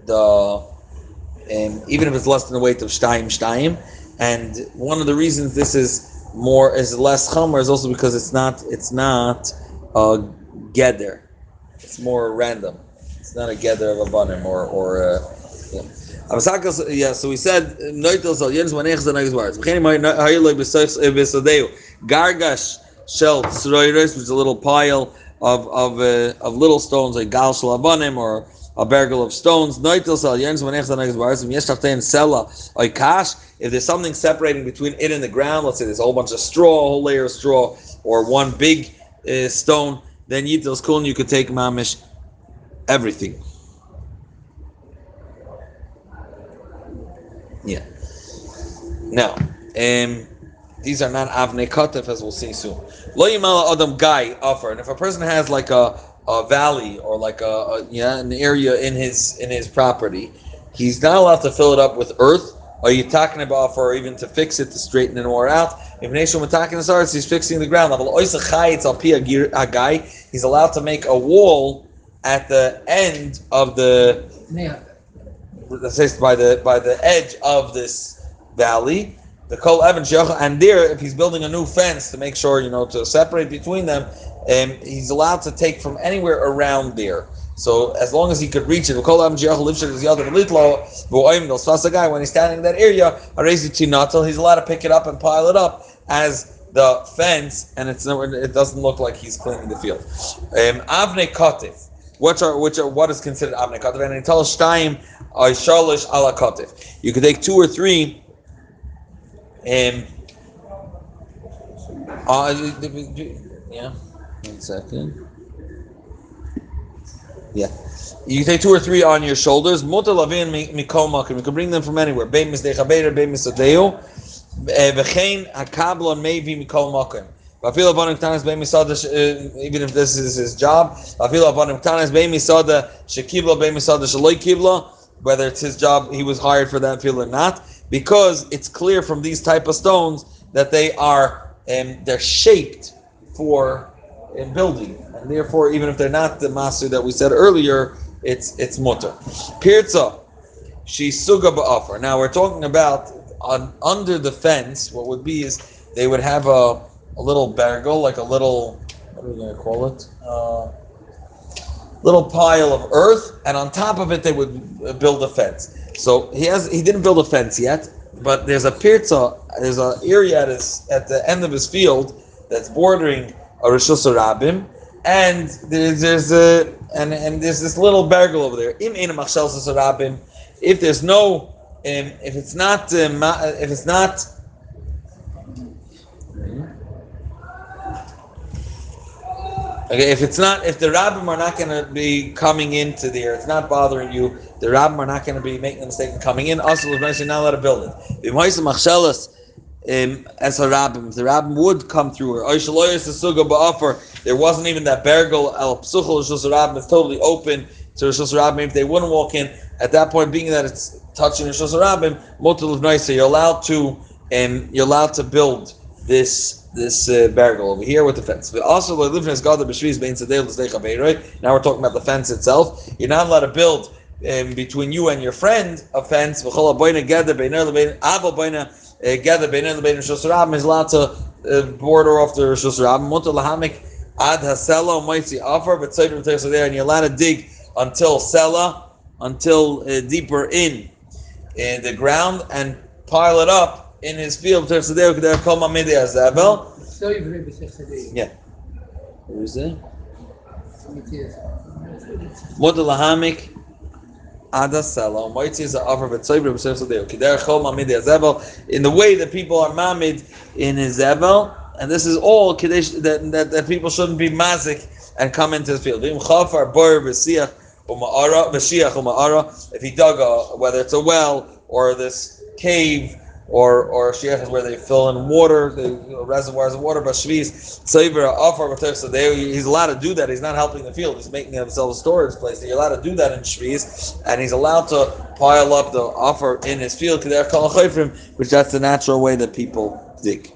the um, even if it's less than the weight of shtaim shtaim. And one of the reasons this is more is less chomer is also because it's not it's not a geder. It's more random. It's not a gather of a or or. Uh, yeah. Avasakas- yeah, so we said noitel sal yens manech zanagis bars. V'chein may hayloy b'soich b'sadeu gargash shel tzroiros, which is a little pile of of uh, of little stones like gal shel abanim or a bergel of stones. Noitel sal yens manech zanagis bars. V'yesh taftein sela oikash. If there's something separating between it and the ground, let's say there's a whole bunch of straw, a whole layer of straw, or one big uh, stone, then yitel's kun you could take mamish everything. Now, um, these are not avnei katef as we'll see soon. Lo yimala adam guy offer, and if a person has like a, a valley or like a, a yeah an area in his in his property, he's not allowed to fill it up with earth. Or you talking about for even to fix it to straighten it more out. If nation attacking the stars, he's fixing the ground. He's allowed to make a wall at the end of the say by the by the edge of this valley, the Kol Evan and there, if he's building a new fence to make sure you know to separate between them, um, he's allowed to take from anywhere around there. So as long as he could reach it, the guy when he's standing in that area, he's allowed to pick it up and pile it up as the fence, and it's it doesn't look like he's cleaning the field. Um, Avne Kotif. Which are which are what is considered avne katif? And in Tal Shtaim, shalish ala katif. You could take two or three. Um. Uh, yeah. One second. Yeah. You can take two or three on your shoulders. Mutar lavin mikol makim. You can bring them from anywhere. Bein misdechaber, bein misadeu. V'chein hakabla mevi mikol makim. Vafil abanim ktanis bein misada, uh, even if this is his job. Vafil abanim ktanis bein misada shekibla bein misada shaloi kibla. Whether it's his job, he was hired for that field or not, because it's clear from these type of stones that they are um, they're shaped for um, building, and therefore, even if they're not the master that we said earlier, it's it's mutter. Pirza, she suga ba'afar. Now we're talking about on under the fence. What would be is they would have a a little bergel, like a little what are we gonna call it? Uh, little pile of earth, and on top of it they would uh, build a fence. So he has he didn't build a fence yet, but there's a pirza, there's an area at his at the end of his field that's bordering a Rishus Rabim, and there's, there's a and and there's this little bergel over there. Im. If there's no, um, if it's not, um, if it's not. Okay, if it's not, if the rabbim are not going to be coming into there, it's not bothering you. The rabbim are not going to be making a mistake in coming in. Also, you're not allowed to build it. Um, as a rabbim, the rabbim would come through her. There wasn't even that bergel al psuchol rabbim. It's totally open to Rishos Rabbim. If they wouldn't walk in at that point, being that it's touching Rishos Rabbim, motul of you're allowed to, and um, you're allowed to build this this uh, barrel over here with the fence. But also, now we're talking about the fence itself. You're not allowed to build um, between you and your friend a fence. Allowed to uh, border off the Rosh Hashanah. Ad hasela moitzi offer, but there, and you're allowed to dig until Sela, until uh, deeper in in the ground, and pile it up in his field. Yeah. Where is it? Model Lahamik. Ada Sela, Moitzi is offer b'tzoybre b'sef sadeo. Kider chol mamid yazevel. In the way that people are mamid in his zevel, and this is all that, that, that people shouldn't be mazik and come into the field. V'im chafar bor b'siach u'ma'ara b'shiach u'ma'ara. If he dug a, whether it's a well or this cave or or shiach is where they fill in water, the reservoirs of water. But tzaver offer so they he's allowed to do that. He's not helping the field. He's making himself a storage place. You're allowed to do that in shvis, and he's allowed to pile up the offer in his field. Which that's the natural way that people dig.